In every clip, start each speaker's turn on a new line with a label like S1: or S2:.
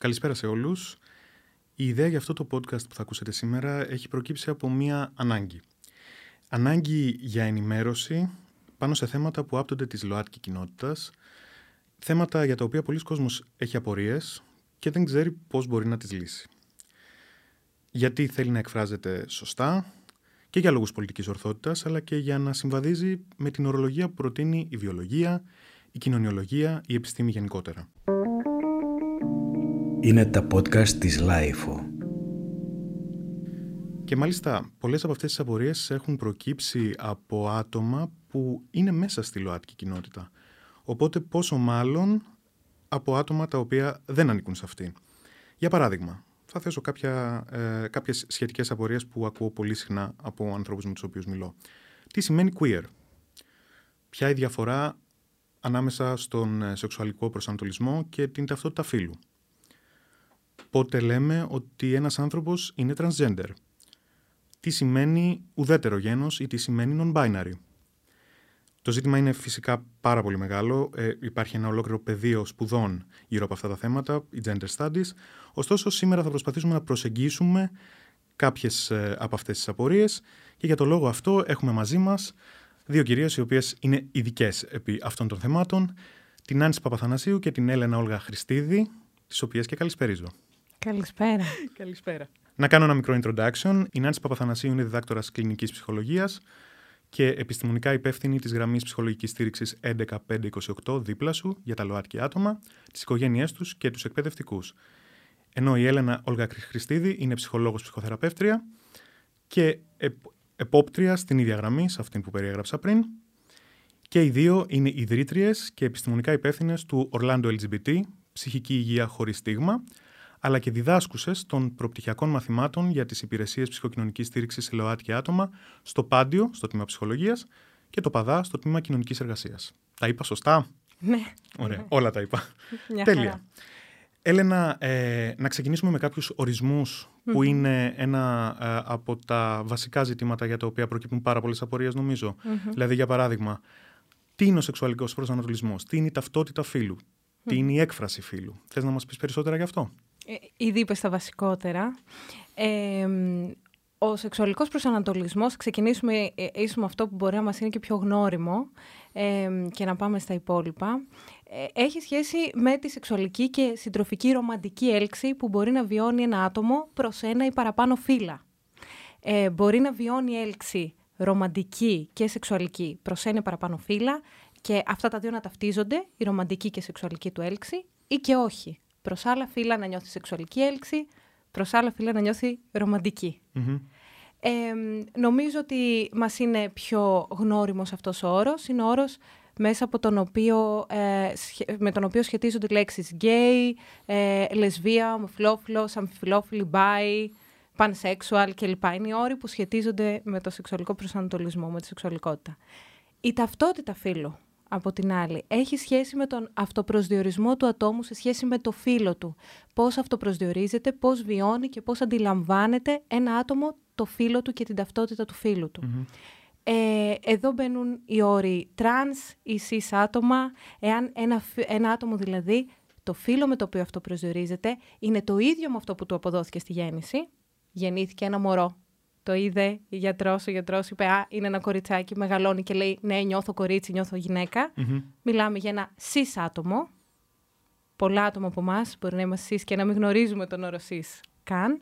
S1: Καλησπέρα σε όλους. Η ιδέα για αυτό το podcast που θα ακούσετε σήμερα έχει προκύψει από μία ανάγκη. Ανάγκη για ενημέρωση πάνω σε θέματα που άπτονται της ΛΟΑΤΚΙ κοινότητας, θέματα για τα οποία πολλοί κόσμος έχει απορίες και δεν ξέρει πώς μπορεί να τις λύσει. Γιατί θέλει να εκφράζεται σωστά και για λόγους πολιτικής ορθότητας, αλλά και για να συμβαδίζει με την ορολογία που προτείνει η βιολογία, η κοινωνιολογία, η επιστήμη γενικότερα.
S2: Είναι τα podcast της LIFO.
S1: Και μάλιστα πολλές από αυτές τις απορίες έχουν προκύψει από άτομα που είναι μέσα στη ΛΟΑΤΚΙ κοινότητα. Οπότε πόσο μάλλον από άτομα τα οποία δεν ανήκουν σε αυτή. Για παράδειγμα, θα θέσω κάποια, ε, κάποιες σχετικές απορίες που ακούω πολύ συχνά από ανθρώπους με τους οποίους μιλώ. Τι σημαίνει queer? Ποια η διαφορά ανάμεσα στον ε, σεξουαλικό προσανατολισμό και την ταυτότητα φύλου; Πότε λέμε ότι ένας άνθρωπος είναι transgender. Τι σημαίνει ουδέτερο γένος ή τι σημαίνει non-binary; Το ζήτημα είναι φυσικά πάρα πολύ μεγάλο. Ε, υπάρχει ένα ολόκληρο πεδίο σπουδών γύρω από αυτά τα θέματα, οι gender studies. Ωστόσο, σήμερα θα προσπαθήσουμε να προσεγγίσουμε κάποιες από αυτές τις απορίες και για το λόγο αυτό έχουμε μαζί μας δύο κυρίες οι οποίες είναι ειδικές επί αυτών των θεμάτων, την Άνση Παπαθανασίου και την Έλενα Όλγα Χριστίδη, τις οποίες και καλησπέριζω.
S3: Καλησπέρα.
S1: Καλησπέρα. Να κάνω ένα μικρό introduction. Η Νάνση Παπαθανασίου είναι διδάκτορας κλινικής ψυχολογίας και επιστημονικά υπεύθυνη της γραμμής ψυχολογικής στήριξης 11528 δίπλα σου για τα ΛΟΑΤΚΙ άτομα, τις οικογένειές τους και τους εκπαιδευτικούς. Ενώ η Έλενα Όλγα Χριστίδη είναι ψυχολόγος ψυχοθεραπεύτρια και επόπτρια στην ίδια γραμμή, σε αυτήν που περιέγραψα πριν. Και οι δύο είναι ιδρύτριες και επιστημονικά υπεύθυνες του Orlando LGBT, ψυχική υγεία χωρίς στίγμα, αλλά και διδάσκουσες των προπτυχιακών μαθημάτων για τις υπηρεσίες ψυχοκοινωνικής στήριξης σε ΛΟΑΤΚΙ άτομα στο Πάντιο, στο τμήμα ψυχολογίας, και το ΠΑΔΑ, στο τμήμα κοινωνικής εργασίας. Τα είπα σωστά;
S3: Ναι.
S1: Ωραία, όλα τα είπα.
S3: Μια
S1: Τέλεια.
S3: χαρά.
S1: Έλενα, ε, να ξεκινήσουμε με κάποιους ορισμούς που είναι ένα ε, από τα βασικά ζητήματα για τα οποία προκύπτουν πάρα πολλές απορίες νομίζω. Δηλαδή, για παράδειγμα, τι είναι ο σεξουαλικός προσανατολισμός, τι είναι η ταυτότητα φύλου, τι είναι η έκφραση φύλου. Θες να μας πεις περισσότερα γι' αυτό;
S3: Ε, ήδη είπε τα βασικότερα. Ε, ο σεξουαλικός προσανατολισμός, ξεκινήσουμε ε, ίσως με αυτό που μπορεί να μας είναι και πιο γνώριμο ε, και να πάμε στα υπόλοιπα, ε, έχει σχέση με τη σεξουαλική και συντροφική ρομαντική έλξη που μπορεί να βιώνει ένα άτομο προς ένα ή παραπάνω φύλλα. Ε, μπορεί να βιώνει έλξη ρομαντική και σεξουαλική προς ένα ή παραπάνω φύλλα και αυτά τα δύο να ταυτίζονται, η ρομαντική και η σεξουαλική του έλξη, ή και όχι. Προς άλλα φύλλα να νιώθει σεξουαλική έλξη, προς άλλα φύλλα να νιώθει ρομαντική. Ε, νομίζω ότι μας είναι πιο γνώριμος αυτός ο όρος. Είναι ο όρος μέσα από τον οποίο, ε, σχε- με τον οποίο σχετίζονται οι λέξεις gay, ε, λεσβία, ομοφιλόφιλος, αμφιφιλόφιλη, bi, pansexual κλπ. Είναι οι όροι που σχετίζονται με το σεξουαλικό προσανατολισμό, με τη σεξουαλικότητα. Η ταυτότητα φύλου, από την άλλη, έχει σχέση με τον αυτοπροσδιορισμό του ατόμου σε σχέση με το φύλο του. Πώς αυτοπροσδιορίζεται, πώς βιώνει και πώς αντιλαμβάνεται ένα άτομο το φύλο του και την ταυτότητα του φύλου του. Ε, εδώ μπαίνουν οι όροι trans ή cis άτομα, εάν ένα, φυ- ένα άτομο δηλαδή το φύλο με το οποίο αυτό προσδιορίζεται είναι το ίδιο με αυτό που του αποδόθηκε στη γέννηση. Γεννήθηκε ένα μωρό. Το είδε η γιατρός, ο γιατρός είπε «Α, είναι ένα κοριτσάκι, μεγαλώνει και λέει «Ναι, νιώθω κορίτσι, νιώθω γυναίκα». Μιλάμε για ένα cis άτομο. Πολλά άτομα από εμάς μπορεί να είμαστε cis και να μην γνωρίζουμε τον όρο cis καν.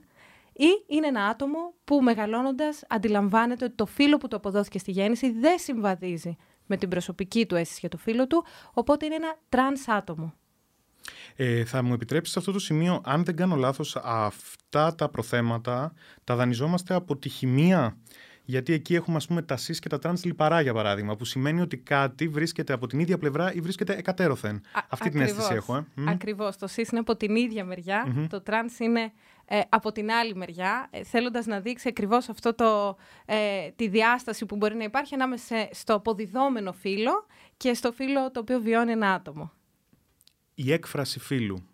S3: Ή είναι ένα άτομο που μεγαλώνοντας αντιλαμβάνεται ότι το φύλο που του αποδόθηκε στη γέννηση δεν συμβαδίζει με την προσωπική του αίσθηση για το φύλο του, οπότε είναι ένα τρανς άτομο.
S1: Ε, θα μου επιτρέψεις σε αυτό το σημείο, αν δεν κάνω λάθος, αυτά τα προθέματα τα δανειζόμαστε από τη χημεία; Γιατί εκεί έχουμε ας πούμε τα cis και τα trans λιπαρά για παράδειγμα, που σημαίνει ότι κάτι βρίσκεται από την ίδια πλευρά ή βρίσκεται εκατέρωθεν.
S3: Α-
S1: Αυτή την αίσθηση έχω. Ε. Μμ.
S3: Ακριβώς. Το cis είναι από την ίδια μεριά, το trans είναι ε, από την άλλη μεριά, ε, θέλοντας να δείξει ακριβώς αυτό το, ε, τη διάσταση που μπορεί να υπάρχει ανάμεσα στο αποδιδόμενο φύλλο και στο φύλλο το οποίο βιώνει ένα άτομο.
S1: Η έκφραση φύλου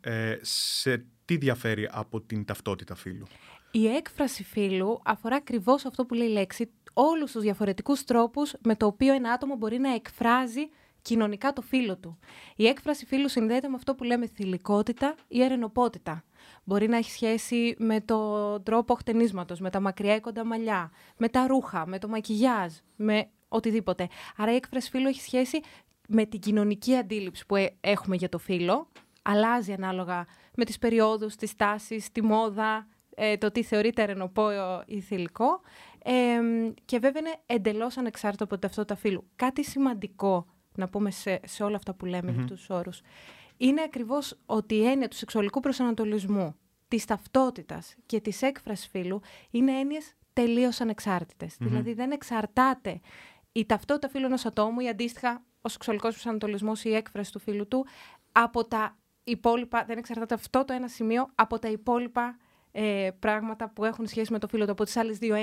S1: ε, σε τι διαφέρει από την ταυτότητα φύλου.
S3: Η έκφραση φύλου αφορά ακριβώς αυτό που λέει η λέξη, όλους τους διαφορετικούς τρόπους με το οποίο ένα άτομο μπορεί να εκφράζει κοινωνικά το φίλο του. Η έκφραση φίλου συνδέεται με αυτό που λέμε θηλυκότητα ή ερενοπότητα. Μπορεί να έχει σχέση με τον τρόπο χτενίσματος, με τα μακριά κοντά μαλλιά, με τα ρούχα, με το μακιγιάζ, με οτιδήποτε. Άρα η έκφραση φίλου έχει σχέση με την κοινωνική αντίληψη που ε, έχουμε για το φίλο. Αλλάζει ανάλογα με τις περιόδους, τις τάσεις, τη μόδα, ε, το τι θεωρείται ερενοπό ή θηλυκό. Ε, και βέβαια είναι εντελώς ανεξάρτητο από την ταυτότητα φύλου. Κάτι σημαντικό να πούμε σε, σε όλα αυτά που λέμε mm-hmm. για αυτούς τους όρους είναι ακριβώς ότι η έννοια του σεξουαλικού προσανατολισμού, της ταυτότητας και της έκφρασης φύλου είναι έννοιες τελείως Δηλαδή δεν εξαρτάται η ταυτότητα φύλου ενός ατόμου ή αντίστοιχα ο σεξουαλικός προσανατολισμός ή η έκφραση του φύλου του από τα υπόλοιπα, δεν εξαρτάται αυτό το ένα σημείο από τα υπόλοιπα ε, πράγματα που έχουν σχέση με το φύλο του από τις άλλες δύο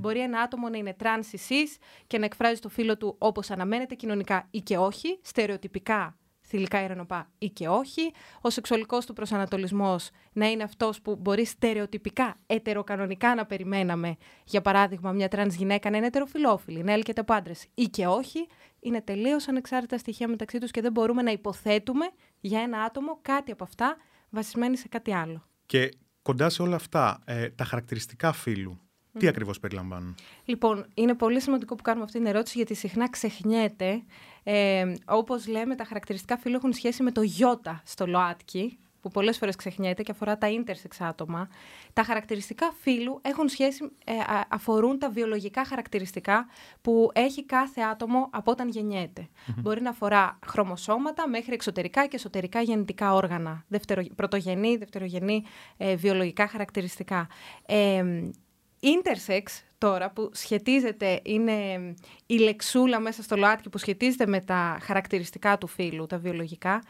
S3: Μπορεί ένα άτομο να είναι τρανς ή και να εκφράζει το φύλο του όπως αναμένεται κοινωνικά ή και όχι, στερεοτυπικά θηλυκά ή αρρενωπά ή και όχι. Ο σεξουαλικός του προσανατολισμός να είναι αυτός που μπορεί στερεοτυπικά, ετεροκανονικά να περιμέναμε. Για παράδειγμα, μια τρανς γυναίκα να είναι ετεροφυλόφιλη, να έλκεται από άντρες ή και όχι. Είναι τελείως ανεξάρτητα στοιχεία μεταξύ τους και δεν μπορούμε να υποθέτουμε για ένα άτομο κάτι από αυτά βασισμένοι σε κάτι άλλο.
S1: Και κοντά σε όλα αυτά, ε, τα χαρακτηριστικά φύλου, τι ακριβώς περιλαμβάνουν;
S3: Λοιπόν, είναι πολύ σημαντικό που κάνουμε αυτή την ερώτηση γιατί συχνά ξεχνιέται. Ε, όπως λέμε, τα χαρακτηριστικά φύλου έχουν σχέση με το γιώτα στο ΛΟΑΤΚΙ, που πολλές φορές ξεχνιέται και αφορά τα intersex άτομα. Τα χαρακτηριστικά φύλου έχουν σχέση, ε, αφορούν τα βιολογικά χαρακτηριστικά που έχει κάθε άτομο από όταν γεννιεται Μπορεί να αφορά χρωμοσώματα μέχρι εξωτερικά και εσωτερικά γεννητικά όργανα, δευτερο, πρωτογενή, δευτερογενή ε, βιολογικά χαρακτηριστικά. Ε, intersex τώρα που σχετίζεται, είναι η λεξούλα μέσα στο ΛΟΑΤΚΙ που σχετίζεται με τα χαρακτηριστικά του φύλου, τα βιολογικά,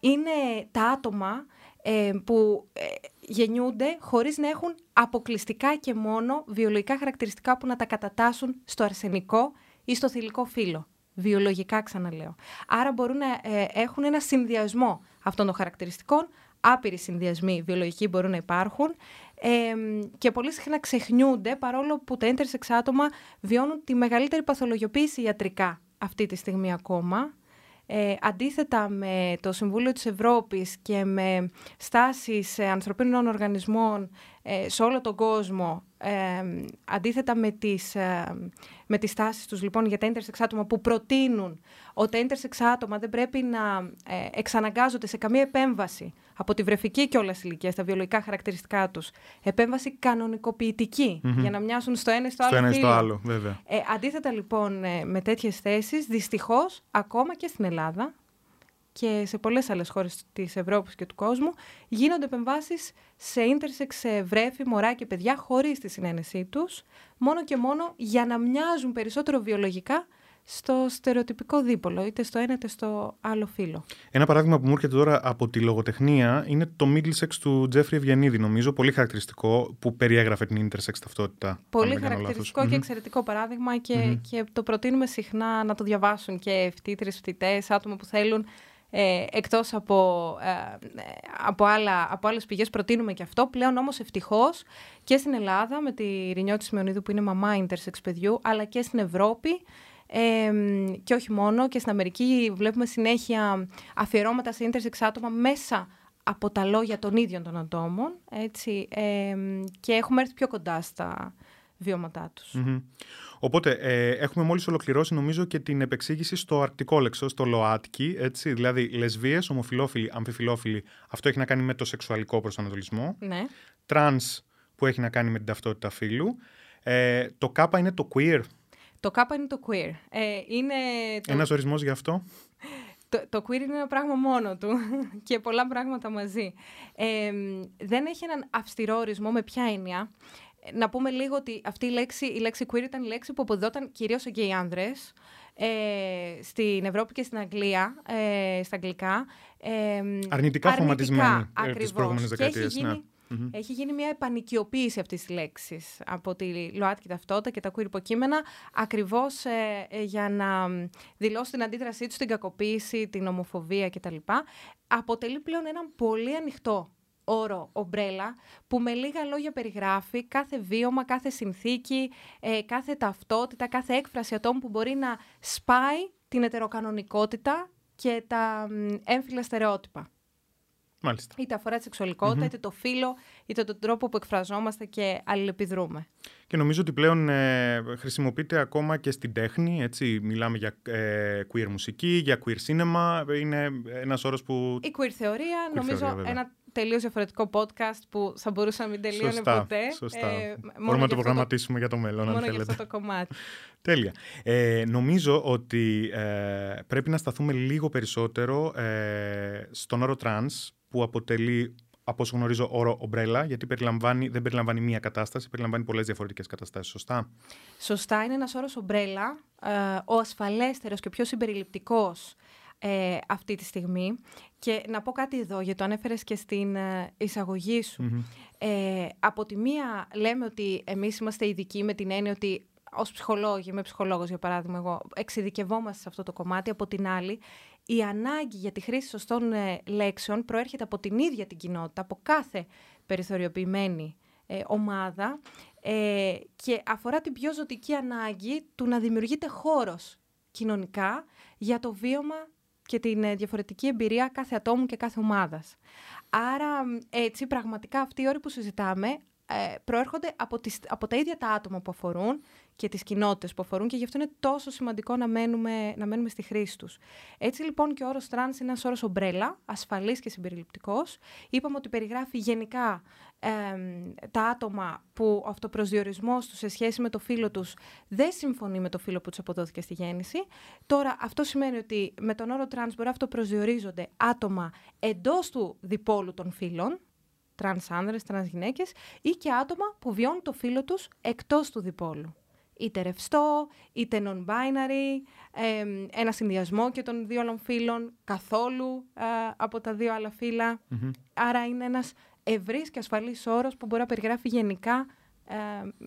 S3: είναι τα άτομα ε, που ε, γεννιούνται χωρίς να έχουν αποκλειστικά και μόνο βιολογικά χαρακτηριστικά που να τα κατατάσσουν στο αρσενικό ή στο θηλυκό φύλλο. Βιολογικά ξαναλέω. Άρα μπορούν να ε, έχουν ένα συνδυασμό αυτών των χαρακτηριστικών. Άπειροι συνδυασμοί βιολογικοί μπορούν να υπάρχουν και πολύ συχνά ξεχνιούνται παρόλο που τα intersex άτομα βιώνουν τη μεγαλύτερη παθολογιοποίηση ιατρικά αυτή τη στιγμή ακόμα. Ε, αντίθετα με το Συμβούλιο της Ευρώπης και με στάσεις ανθρωπίνων οργανισμών ε, σε όλο τον κόσμο, ε, αντίθετα με τις, ε, με τις στάσεις τους λοιπόν για τα intersex άτομα που προτείνουν ότι τα intersex άτομα δεν πρέπει να ε, εξαναγκάζονται σε καμία επέμβαση από τη βρεφική και όλα ηλικία, στα βιολογικά χαρακτηριστικά τους. Επέμβαση για να μοιάσουν στο ένα ή στο,
S1: στο
S3: άλλο.
S1: Ένα στο άλλο, βέβαια.
S3: Ε, αντίθετα λοιπόν ε, με τέτοιες θέσεις, δυστυχώς ακόμα και στην Ελλάδα και σε πολλές άλλες χώρες της Ευρώπης και του κόσμου γίνονται επεμβάσεις σε ίντερσεξ, σε βρέφη, μωρά και παιδιά χωρίς τη συνένεσή τους, μόνο και μόνο για να μοιάζουν περισσότερο βιολογικά στο στερεοτυπικό δίπολο, είτε στο ένα είτε στο άλλο φύλλο.
S1: Ένα παράδειγμα που μου έρχεται τώρα από τη λογοτεχνία είναι το Middlesex του Τζέφρι Ευγενίδη, νομίζω, πολύ χαρακτηριστικό, που περιέγραφε την intersex ταυτότητα.
S3: Πολύ χαρακτηριστικό και εξαιρετικό παράδειγμα και, και το προτείνουμε συχνά να το διαβάσουν και φοιτήτρες, φοιτητές, άτομα που θέλουν ε, εκτός από, ε, από, άλλα, από άλλες πηγές προτείνουμε και αυτό. Πλέον όμως ευτυχώς και στην Ελλάδα με τη Ρινιώτη Σιμεωνίδου που είναι μαμά intersex παιδιού αλλά και στην Ευρώπη ε, και όχι μόνο και στην Αμερική βλέπουμε συνέχεια αφιερώματα σε intersex άτομα μέσα από τα λόγια των ίδιων των ατόμων έτσι, και έχουμε έρθει πιο κοντά στα βιώματά τους.
S1: Οπότε, ε, έχουμε μόλις ολοκληρώσει νομίζω και την επεξήγηση στο αρκτικό λέξο, στο ΛΟΑΤΚΙ, έτσι, δηλαδή λεσβείες, ομοφιλόφιλοι, αμφιφιλόφιλοι, αυτό έχει να κάνει με το σεξουαλικό προσανατολισμό.
S3: Ναι.
S1: Τρανς, που έχει να κάνει με την ταυτότητα φύλου. Ε, το ΚΑΠΑ είναι το queer.
S3: Το ΚΑΠΑ είναι το queer. Ε, είναι
S1: το... Ένας ορισμός γι' αυτό.
S3: Το, το queer είναι ένα πράγμα μόνο του και πολλά πράγματα μαζί. Ε, δεν έχει έναν αυστηρό ορισμό με ποια έννοια να πούμε λίγο ότι αυτή η λέξη, η λέξη queer ήταν η λέξη που αποδόταν κυρίως σε γκέι άνδρες ε, στην Ευρώπη και στην Αγγλία, ε, στα αγγλικά.
S1: Ε, αρνητικά χρωματισμένη ε, τις προηγούμενες δεκαετίες.
S3: Έχει γίνει, ναι. Έχει γίνει μια επανοικιοποίηση αυτής της λέξης από τη ΛΟΑΤΚΙ ταυτότητα και τα queer υποκείμενα ακριβώς ε, ε, για να δηλώσει την αντίδρασή τους στην κακοποίηση, την ομοφοβία κτλ. Αποτελεί πλέον έναν πολύ ανοιχτό όρο ομπρέλα που με λίγα λόγια περιγράφει κάθε βίωμα, κάθε συνθήκη, ε, κάθε ταυτότητα, κάθε έκφραση ατόμου που μπορεί να σπάει την ετεροκανονικότητα και τα έμφυλα στερεότυπα.
S1: Μάλιστα.
S3: Είτε αφορά τη σεξουαλικοτητα είτε το φύλλο, είτε τον τρόπο που εκφραζόμαστε και αλληλεπιδρούμε.
S1: Και νομίζω ότι πλέον ε, χρησιμοποιείται ακόμα και στην τέχνη. Έτσι. Μιλάμε για ε, queer μουσική, για queer cinema. Είναι ένας όρος που.
S3: Η queer θεωρία, νομίζω ένα τελείως διαφορετικό podcast που θα μπορούσε να μην τελείωνε
S1: σωστά,
S3: ποτέ.
S1: Σωστά. Ε, Μπορούμε να το προγραμματίσουμε για το μέλλον,
S3: μόνο
S1: αν θέλετε.
S3: για αυτό το κομμάτι.
S1: Τέλεια. Ε, νομίζω ότι ε, πρέπει να σταθούμε λίγο περισσότερο ε, στον όρο trans, που αποτελεί από όσο γνωρίζω, όρο ομπρέλα, γιατί περιλαμβάνει, δεν περιλαμβάνει μία κατάσταση, περιλαμβάνει πολλές διαφορετικές καταστάσεις. Σωστά;
S3: Σωστά, είναι ένας όρος ομπρέλα, ε, ο ασφαλέστερος και ο πιο συμπεριληπτικός ε, αυτή τη στιγμή. Και να πω κάτι εδώ, γιατί το ανέφερες και στην ε, εισαγωγή σου. Ε, από τη μία λέμε ότι εμείς είμαστε ειδικοί με την έννοια ότι ως ψυχολόγοι, είμαι ψυχολόγος για παράδειγμα εγώ, εξειδικευόμαστε σε αυτό το κομμάτι. Από την άλλη, η ανάγκη για τη χρήση σωστών ε, λέξεων προέρχεται από την ίδια την κοινότητα, από κάθε περιθωριοποιημένη ε, ομάδα ε, και αφορά την πιο ζωτική ανάγκη του να δημιουργείται χώρος κοινωνικά για το βίωμα και την διαφορετική εμπειρία κάθε ατόμου και κάθε ομάδας. Άρα έτσι πραγματικά αυτοί οι όροι που συζητάμε προέρχονται από, τις, από τα ίδια τα άτομα που αφορούν και τις κοινότητες που αφορούν και γι' αυτό είναι τόσο σημαντικό να μένουμε, να μένουμε στη χρήση τους. Έτσι λοιπόν και ο όρος τρανς είναι ένας όρος ομπρέλα, ασφαλής και συμπεριληπτικός. Είπαμε ότι περιγράφει γενικά τα άτομα που ο αυτοπροσδιορισμός τους σε σχέση με το φύλο τους δεν συμφωνεί με το φύλο που τους αποδόθηκε στη γέννηση. Τώρα αυτό σημαίνει ότι με τον όρο τρανς μπορεί να αυτοπροσδιορίζονται άτομα εντός του διπόλου των φύλων, τρανς άνδρες, τρανς γυναίκες ή και άτομα που βιώνουν το φύλο τους εκτός του διπόλου. Είτε ρευστό, είτε non-binary, ένα συνδυασμό και των δύο άλλων φύλων, καθόλου ε, από τα δύο άλλα Άρα είναι ένας ευρύς και ασφαλής όρος που μπορεί να περιγράφει γενικά ε,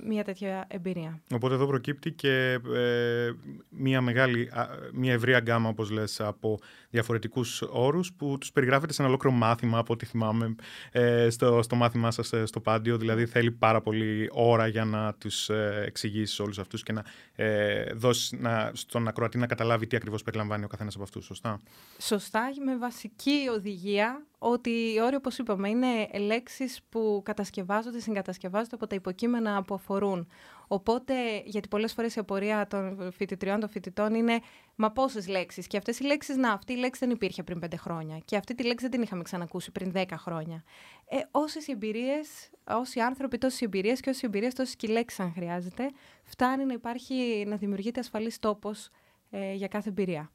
S3: μια τέτοια εμπειρία.
S1: Οπότε εδώ προκύπτει και ε, μια μεγάλη, μια ευρία γκάμα, όπως λες, από διαφορετικούς όρους που τους περιγράφεται σε ένα ολόκληρο μάθημα, από ό,τι θυμάμαι, ε, στο, στο μάθημά σας στο Πάντιο. Δηλαδή θέλει πάρα πολύ ώρα για να τους ε, εξηγήσεις όλους αυτούς και να ε, δώσεις να, στον ακροατή να καταλάβει τι ακριβώς περιλαμβάνει ο καθένας από αυτούς. Σωστά;
S3: Σωστά, με βασική οδηγία ότι οι όροι, όπως είπαμε, είναι λέξεις που κατασκευάζονται, συγκατασκευάζονται από τα υποκείμενα που αφορούν. Οπότε, γιατί πολλές φορές η απορία των φοιτητριών, των φοιτητών είναι «Μα πόσες λέξεις» και αυτές οι λέξεις, να, αυτή η λέξη δεν υπήρχε πριν πέντε χρόνια και αυτή τη λέξη δεν την είχαμε ξανακούσει πριν δέκα χρόνια. Ε, όσες εμπειρίες, όσοι άνθρωποι, τόσες εμπειρίες και όσες εμπειρίες, τόσες και λέξεις αν χρειάζεται, φτάνει να υπάρχει, να δημιουργείται ασφαλής τόπος ε, για κάθε εμπειρία.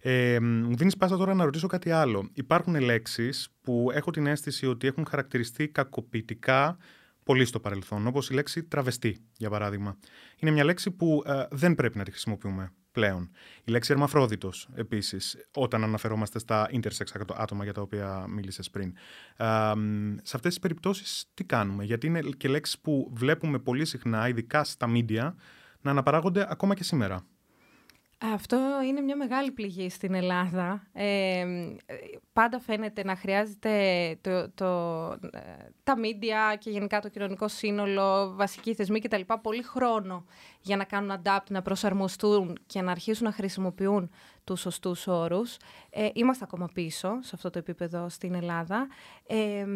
S1: Ε, μου δίνεις πάσα τώρα να ρωτήσω κάτι άλλο. Υπάρχουν λέξεις που έχω την αίσθηση ότι έχουν χαρακτηριστεί κακοποιητικά πολύ στο παρελθόν, όπως η λέξη τραβεστή, για παράδειγμα. Είναι μια λέξη που ε, δεν πρέπει να τη χρησιμοποιούμε πλέον. Η λέξη ερμαφρόδιτος, επίσης, όταν αναφερόμαστε στα intersex άτομα για τα οποία μίλησες πριν. Ε, σε αυτές τις περιπτώσεις, τι κάνουμε, γιατί είναι και λέξεις που βλέπουμε πολύ συχνά, ειδικά στα media, να αναπαράγονται ακόμα και σήμερα.
S3: Αυτό είναι μια μεγάλη πληγή στην Ελλάδα. Ε, πάντα φαίνεται να χρειάζεται το, το, τα μίντια και γενικά το κοινωνικό σύνολο, βασικοί θεσμοί κτλ. πολύ χρόνο για να κάνουν adapt, να προσαρμοστούν και να αρχίσουν να χρησιμοποιούν τους σωστούς όρους. Ε, είμαστε ακόμα πίσω σε αυτό το επίπεδο στην Ελλάδα. Ε,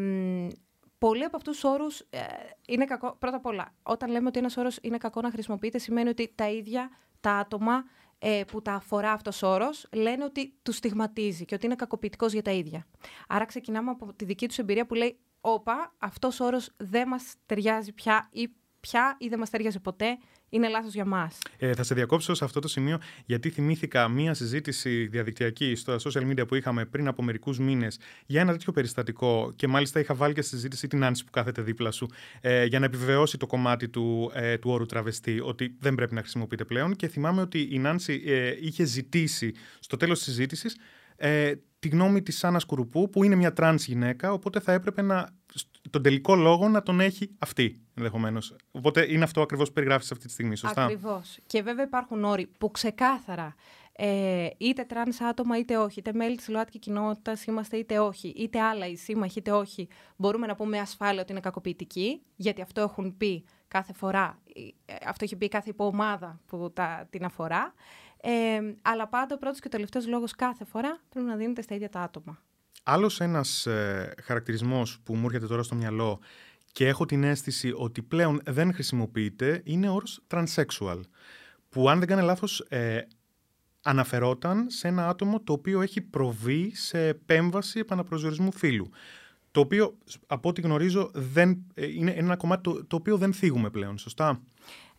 S3: πολλοί από αυτούς τους όρους ε, είναι κακό. Πρώτα απ' όλα, όταν λέμε ότι ένας όρος είναι κακό να χρησιμοποιείται, σημαίνει ότι τα ίδια τα άτομα ε, που τα αφορά αυτός ο όρος λένε ότι του στιγματίζει και ότι είναι κακοποιητικός για τα ίδια. Άρα ξεκινάμε από τη δική τους εμπειρία που λέει: Όπα, αυτός ο όρος δεν μας ταιριάζει πια ή πια ή δεν μας ταιριάζει ποτέ είναι λάθος για μας.
S1: Ε, θα σε διακόψω σε αυτό το σημείο, γιατί θυμήθηκα μία συζήτηση διαδικτυακή στα social media που είχαμε πριν από μερικούς μήνες για ένα τέτοιο περιστατικό. Και μάλιστα είχα βάλει και στη συζήτηση την Άνση που κάθεται δίπλα σου, ε, για να επιβεβαιώσει το κομμάτι του, ε, του όρου τραβεστή, ότι δεν πρέπει να χρησιμοποιείται πλέον. Και θυμάμαι ότι η Νάνση ε, είχε ζητήσει στο τέλος της συζήτησης ε, τη γνώμη της Άννας Κουρουπού που είναι μια τρανς γυναίκα οπότε θα έπρεπε να, τον τελικό λόγο να τον έχει αυτή ενδεχομένως. Οπότε είναι αυτό ακριβώς που περιγράφεις αυτή τη στιγμή, σωστά;
S3: Ακριβώς. Και βέβαια υπάρχουν όροι που ξεκάθαρα ε, είτε τρανς άτομα είτε όχι, είτε μέλη της ΛΟΑΤΚΙ κοινότητας είμαστε είτε όχι, είτε allies σύμμαχοι είτε όχι, μπορούμε να πούμε ασφάλεια ότι είναι κακοποιητικοί, γιατί αυτό έχουν πει κάθε φορά, ε, αυτό έχει πει κάθε υποομάδα που τα, την αφορά. Ε, αλλά πάντα ο πρώτος και ο τελευταίος λόγος κάθε φορά πρέπει να δίνεται στα ίδια τα άτομα.
S1: Άλλος ένας ε, χαρακτηρισμός που μου έρχεται τώρα στο μυαλό και έχω την αίσθηση ότι πλέον δεν χρησιμοποιείται είναι ο όρος transsexual που αν δεν κάνει λάθος ε, αναφερόταν σε ένα άτομο το οποίο έχει προβεί σε επέμβαση επαναπροσδιορισμού φύλου. Το οποίο, από ό,τι γνωρίζω, δεν, ε, είναι ένα κομμάτι το, το οποίο δεν θίγουμε πλέον, σωστά;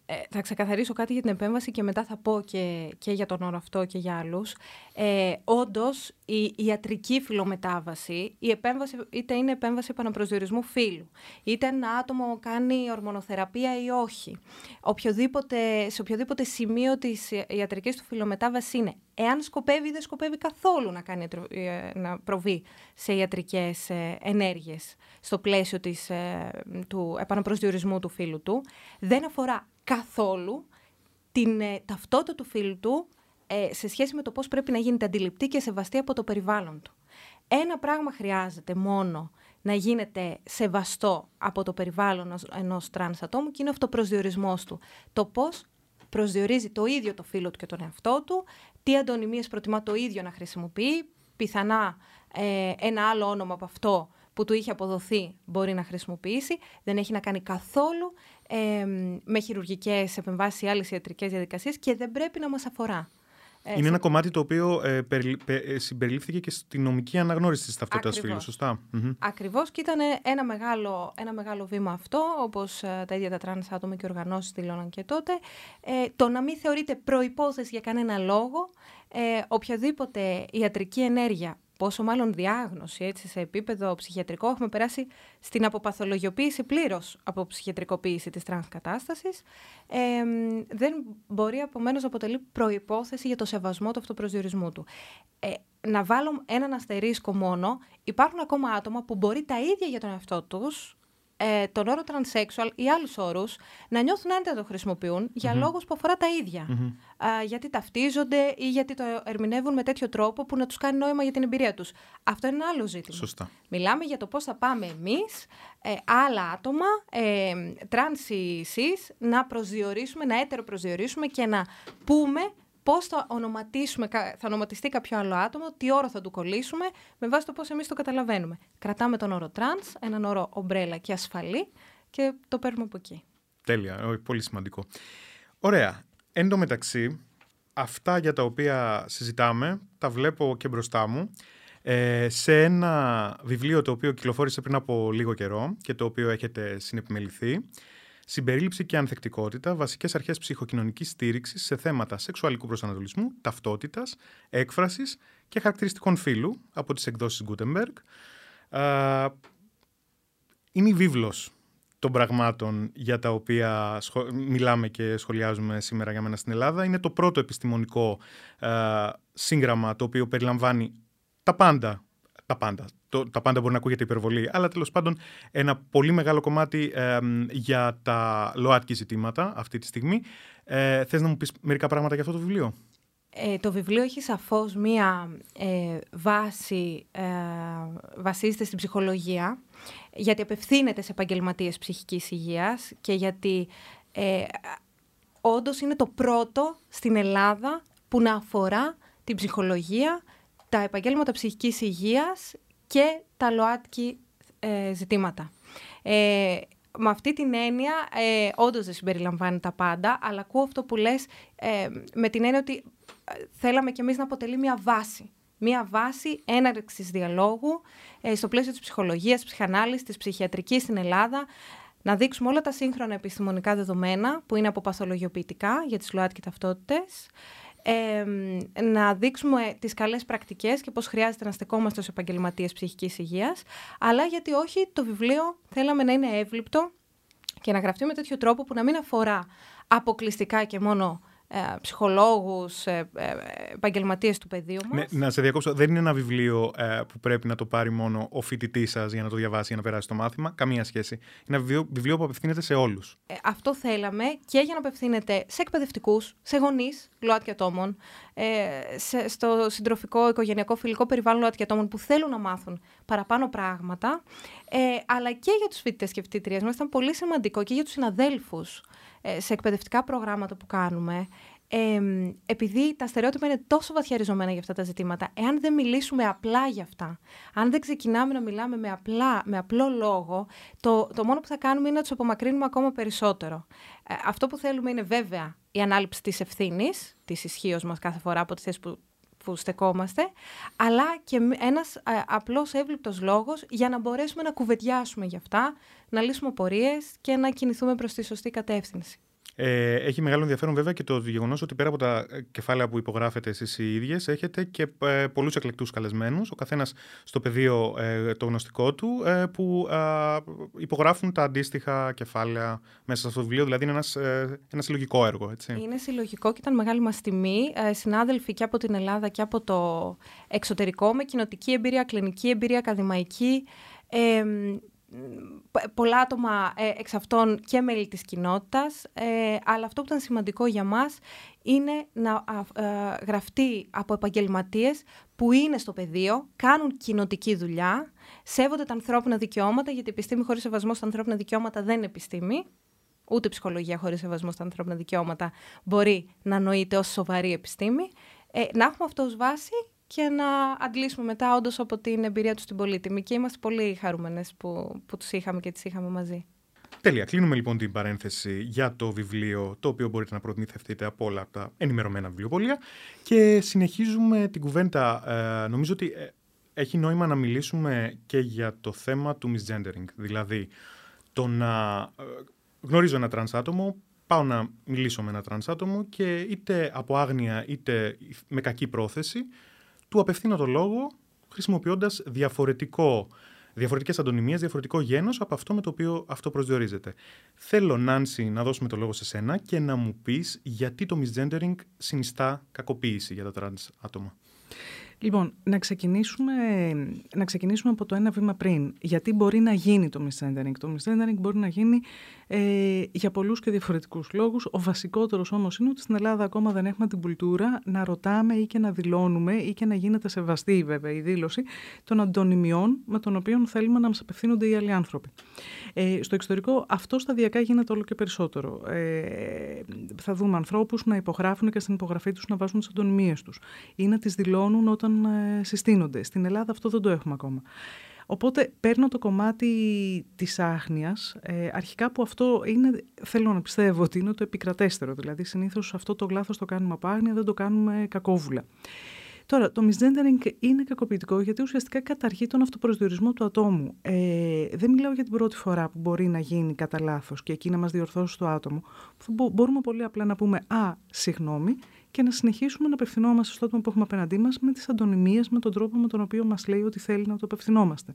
S3: Ε, θα ξεκαθαρίσω κάτι για την επέμβαση και μετά θα πω και, και για τον όρο αυτό και για άλλους. Ε, όντως, η ιατρική φιλομετάβαση, η επέμβαση είτε είναι επέμβαση επαναπροσδιορισμού φύλου, είτε ένα άτομο κάνει ορμονοθεραπεία ή όχι. Οποιοδήποτε, σε οποιοδήποτε σημείο της ιατρικής του φιλομετάβασης είναι, εάν σκοπεύει ή δεν σκοπεύει καθόλου να, κάνει, ε, να προβεί σε ιατρικές ε, ενέργειες στο πλαίσιο της, ε, του επαναπροσδιορισμού του φύλου του, δεν αφορά καθόλου την ε, ταυτότητα του φύλου του ε, σε σχέση με το πώς πρέπει να γίνεται αντιληπτή και σεβαστή από το περιβάλλον του. Ένα πράγμα χρειάζεται μόνο να γίνεται σεβαστό από το περιβάλλον ενός τρανς ατόμου και είναι ο αυτοπροσδιορισμός του. Το πώς προσδιορίζει το ίδιο το φύλο του και τον εαυτό του, τι αντωνυμίες προτιμά το ίδιο να χρησιμοποιεί, πιθανά ε, ένα άλλο όνομα από αυτό που του είχε αποδοθεί μπορεί να χρησιμοποιήσει. Δεν έχει να κάνει καθόλου ε, με χειρουργικές επεμβάσεις ή άλλες ιατρικές διαδικασίες και δεν πρέπει να μας αφορά.
S1: Ε, Είναι ένα κομμάτι το οποίο ε, ε, συμπεριλήφθηκε και στη νομική αναγνώριση της ταυτότητας φύλου, σωστά.
S3: Ακριβώς και ήταν ένα μεγάλο, ένα μεγάλο βήμα αυτό, όπως ε, τα ίδια τα τρανς άτομα και οργανώσεις δηλώναν και τότε. Ε, το να μην θεωρείται προϋπόθεση για κανένα λόγο, ε, οποιαδήποτε ιατρική ενέργεια πόσο μάλλον διάγνωση έτσι, σε επίπεδο ψυχιατρικό. Έχουμε περάσει στην αποπαθολογιοποίηση πλήρως αποψυχιατρικοποίηση της τρανς κατάστασης. Ε, δεν μπορεί επομένως να αποτελεί προϋπόθεση για το σεβασμό του αυτοπροσδιορισμού του. Ε, να βάλω έναν αστερίσκο μόνο, υπάρχουν ακόμα άτομα που μπορεί τα ίδια για τον εαυτό τους ε, τον όρο transsexual ή άλλους όρους να νιώθουν άνετα να το χρησιμοποιούν για mm λόγους που αφορά τα ίδια. γιατί ταυτίζονται ή γιατί το ερμηνεύουν με τέτοιο τρόπο που να τους κάνει νόημα για την εμπειρία τους. Αυτό είναι ένα άλλο ζήτημα.
S1: Σωστά.
S3: Μιλάμε για το πώς θα πάμε εμείς, ε, άλλα άτομα, ε, trans ή cis, να προσδιορίσουμε, να έτερο προσδιορίσουμε και να πούμε πώς θα ονοματίσουμε, θα ονοματιστεί κάποιο άλλο άτομο, τι όρο θα του κολλήσουμε, με βάση το πώς εμείς το καταλαβαίνουμε. Κρατάμε τον όρο trans, έναν όρο ομπρέλα και ασφαλή και το παίρνουμε από εκεί.
S1: Τέλεια, πολύ σημαντικό. Ωραία. Εν τω μεταξύ, αυτά για τα οποία συζητάμε, τα βλέπω και μπροστά μου, ε, σε ένα βιβλίο το οποίο κυκλοφόρησε πριν από λίγο καιρό και το οποίο έχετε συνεπιμεληθεί συμπερίληψη και ανθεκτικότητα, βασικές αρχές ψυχοκοινωνικής στήριξης σε θέματα σεξουαλικού προσανατολισμού, ταυτότητας, έκφρασης και χαρακτηριστικών φύλου από τις εκδόσεις Gutenberg. Είναι η βίβλος των πραγμάτων για τα οποία μιλάμε και σχολιάζουμε σήμερα για μένα στην Ελλάδα. Είναι το πρώτο επιστημονικό σύγγραμμα το οποίο περιλαμβάνει τα πάντα τα πάντα. Το, τα πάντα μπορεί να ακούγεται υπερβολή, αλλά τέλος πάντων ένα πολύ μεγάλο κομμάτι για τα ΛΟΑΤΚΙ ζητήματα αυτή τη στιγμή. Ε, θες να μου πεις μερικά πράγματα για αυτό το βιβλίο;
S3: Ε, το βιβλίο έχει σαφώς μία ε, βάση, ε, βασίζεται στην ψυχολογία, γιατί απευθύνεται σε επαγγελματίες ψυχικής υγείας και γιατί ε, όντως είναι το πρώτο στην Ελλάδα που να αφορά την ψυχολογία τα επαγγέλματα ψυχικής υγείας και τα ΛΟΑΤΚΙ ε, ζητήματα. Ε, με αυτή την έννοια, ε, όντως δεν συμπεριλαμβάνει τα πάντα, αλλά ακούω αυτό που λες ε, με την έννοια ότι ε, θέλαμε κι εμείς να αποτελεί μια βάση. Μια βάση έναρξης διαλόγου ε, στο πλαίσιο της ψυχολογίας, της ψυχανάλυσης, της ψυχιατρικής στην Ελλάδα, να δείξουμε όλα τα σύγχρονα επιστημονικά δεδομένα που είναι αποπαθολογιοποιητικά για τις ΛΟΑΤΚΙ ταυτότητες, να δείξουμε τις καλές πρακτικές και πώς χρειάζεται να στεκόμαστε ως επαγγελματίες ψυχικής υγείας, αλλά γιατί όχι το βιβλίο θέλαμε να είναι εύληπτο και να γραφτεί με τέτοιο τρόπο που να μην αφορά αποκλειστικά και μόνο ε, ψυχολόγους, ε, ε, επαγγελματίες του πεδίου μας.
S1: Ναι, να σε διακόψω, δεν είναι ένα βιβλίο ε, που πρέπει να το πάρει μόνο ο φοιτητής σας για να το διαβάσει, για να περάσει το μάθημα. Καμία σχέση. Είναι ένα βιβλίο, βιβλίο που απευθύνεται σε όλους.
S3: Ε, αυτό θέλαμε και για να απευθύνεται σε εκπαιδευτικούς, σε γονείς ΛΟΑΤΚΙ ατόμων, ε, σε, στο συντροφικό, οικογενειακό, φιλικό περιβάλλον ΛΟΑΤΚΙ ατόμων που θέλουν να μάθουν παραπάνω πράγματα, ε, αλλά και για τους φοιτητές και φοιτητρίες μας ήταν πολύ σημαντικό και για τους συναδέλφους ε, σε εκπαιδευτικά προγράμματα που κάνουμε, ε, επειδή τα στερεότυπα είναι τόσο βαθιά ριζωμένα για αυτά τα ζητήματα, εάν δεν μιλήσουμε απλά για αυτά, αν δεν ξεκινάμε να μιλάμε με, απλά, με απλό λόγο, το, το μόνο που θα κάνουμε είναι να τους απομακρύνουμε ακόμα περισσότερο. Ε, αυτό που θέλουμε είναι βέβαια η ανάληψη της ευθύνης, της ισχύως μας κάθε φορά από τη θέση που που στεκόμαστε, αλλά και ένας α, απλός εύληπτος λόγος για να μπορέσουμε να κουβεντιάσουμε γι' αυτά, να λύσουμε απορίες και να κινηθούμε προς τη σωστή κατεύθυνση.
S1: Ε, έχει μεγάλο ενδιαφέρον βέβαια και το γεγονός ότι πέρα από τα κεφάλαια που υπογράφετε εσείς οι ίδιες, έχετε και ε, πολλούς εκλεκτούς καλεσμένους, ο καθένας στο πεδίο ε, το γνωστικό του, ε, που ε, υπογράφουν τα αντίστοιχα κεφάλαια μέσα σε αυτό το βιβλίο. Δηλαδή είναι ένας, ε, ένα συλλογικό έργο. Έτσι.
S3: Είναι συλλογικό και ήταν μεγάλη μας τιμή. συνάδελφοι και από την Ελλάδα και από το εξωτερικό, με κοινοτική εμπειρία, κλινική εμπειρία, ακαδημαϊκή πολλά άτομα ε, εξ αυτών και μέλη της κοινότητας, ε, αλλά αυτό που ήταν σημαντικό για μας είναι να ε, γραφτεί από επαγγελματίες που είναι στο πεδίο, κάνουν κοινοτική δουλειά, σέβονται τα ανθρώπινα δικαιώματα, γιατί η επιστήμη χωρίς σεβασμό στα ανθρώπινα δικαιώματα δεν είναι επιστήμη, ούτε ψυχολογία χωρίς σεβασμό στα ανθρώπινα δικαιώματα μπορεί να νοείται ως σοβαρή επιστήμη. να έχουμε αυτό ως βάση και να αντλήσουμε μετά όντως από την εμπειρία τους στην πολύτιμη. Και είμαστε πολύ χαρούμενες που, που τους είχαμε και τις είχαμε μαζί.
S1: Τέλεια. Κλείνουμε λοιπόν την παρένθεση για το βιβλίο, το οποίο μπορείτε να προμηθευτείτε από όλα τα ενημερωμένα βιβλιοπολία. Και συνεχίζουμε την κουβέντα. Ε, νομίζω ότι ε, έχει νόημα να μιλήσουμε και για το θέμα του misgendering. Δηλαδή, το να ε, γνωρίζω ένα τρανς άτομο, πάω να μιλήσω με ένα τρανς άτομο και είτε από άγνοια είτε με κακή πρόθεση του απευθύνω το λόγο χρησιμοποιώντας διαφορετικό διαφορετικές αντωνυμίες, διαφορετικό γένος από αυτό με το οποίο αυτό προσδιορίζεται. Θέλω, Νάνση, να δώσουμε το λόγο σε σένα και να μου πεις γιατί το misgendering συνιστά κακοποίηση για τα τρανς άτομα.
S4: Λοιπόν, να ξεκινήσουμε, να ξεκινήσουμε από το ένα βήμα πριν. Γιατί μπορεί να γίνει το misgendering. Το misgendering μπορεί να γίνει ε, για πολλούς και διαφορετικούς λόγους. Ο βασικότερος όμως είναι ότι στην Ελλάδα ακόμα δεν έχουμε την κουλτούρα να ρωτάμε ή και να δηλώνουμε ή και να γίνεται σεβαστή βέβαια η δήλωση των αντωνυμιών με τον οποίο θέλουμε να μας απευθύνονται οι άλλοι άνθρωποι. Ε, στο εξωτερικό αυτό σταδιακά γίνεται όλο και περισσότερο. Ε, θα δούμε ανθρώπους να υπογράφουν και στην υπογραφή τους να βάζουν τις αντωνυμίες τους ή να τις δηλώνουν όταν ε, συστήνονται. Στην Ελλάδα αυτό δεν το έχουμε ακόμα. Οπότε παίρνω το κομμάτι της άχνειας, ε, αρχικά που αυτό είναι, θέλω να πιστεύω ότι είναι το επικρατέστερο, δηλαδή συνήθως αυτό το λάθος το κάνουμε από άγνοια, δεν το κάνουμε κακόβουλα. Τώρα, το misgendering είναι κακοποιητικό γιατί ουσιαστικά καταργεί τον αυτοπροσδιορισμό του ατόμου. Ε, δεν μιλάω για την πρώτη φορά που μπορεί να γίνει κατά λάθος και εκεί να μας διορθώσει το άτομο. Μπορούμε πολύ απλά να πούμε Α, συγγνώμη, και να συνεχίσουμε να απευθυνόμαστε στο άτομο που έχουμε απέναντί μας με τις αντωνυμίες, με τον τρόπο με τον οποίο μας λέει ότι θέλει να το απευθυνόμαστε.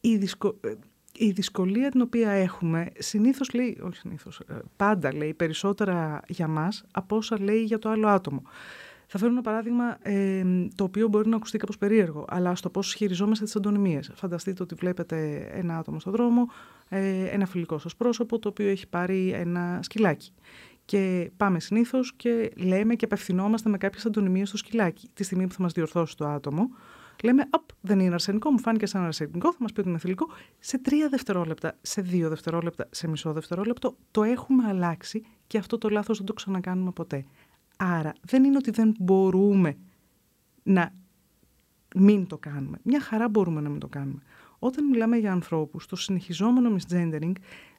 S4: Η, δυσκο... Ε, η δυσκολία την οποία έχουμε συνήθως λέει, όχι συνήθως, ε, πάντα λέει περισσότερα για μας από όσα λέει για το άλλο άτομο. Θα φέρω ένα παράδειγμα ε, το οποίο μπορεί να ακουστεί κάπως περίεργο, αλλά στο πώς χειριζόμαστε τις αντωνυμίες. Φανταστείτε ότι βλέπετε ένα άτομο στον δρόμο, ε, ένα φιλικό σας πρόσωπο, το οποίο έχει πάρει ένα σκυλάκι. Και πάμε συνήθως και λέμε και απευθυνόμαστε με κάποιες αντωνυμίες στο σκυλάκι. Τη στιγμή που θα μας διορθώσει το άτομο, λέμε: Απ, δεν είναι αρσενικό, μου φάνηκε σαν αρσενικό, θα μας πει ότι είναι θηλυκό. Σε τρία δευτερόλεπτα, σε δύο δευτερόλεπτα, σε μισό δευτερόλεπτο, το έχουμε αλλάξει και αυτό το λάθος δεν το ξανακάνουμε ποτέ. Άρα δεν είναι ότι δεν μπορούμε να μην το κάνουμε. Μια χαρά μπορούμε να μην το κάνουμε. Όταν μιλάμε για ανθρώπους, το συνεχιζόμενο misgendering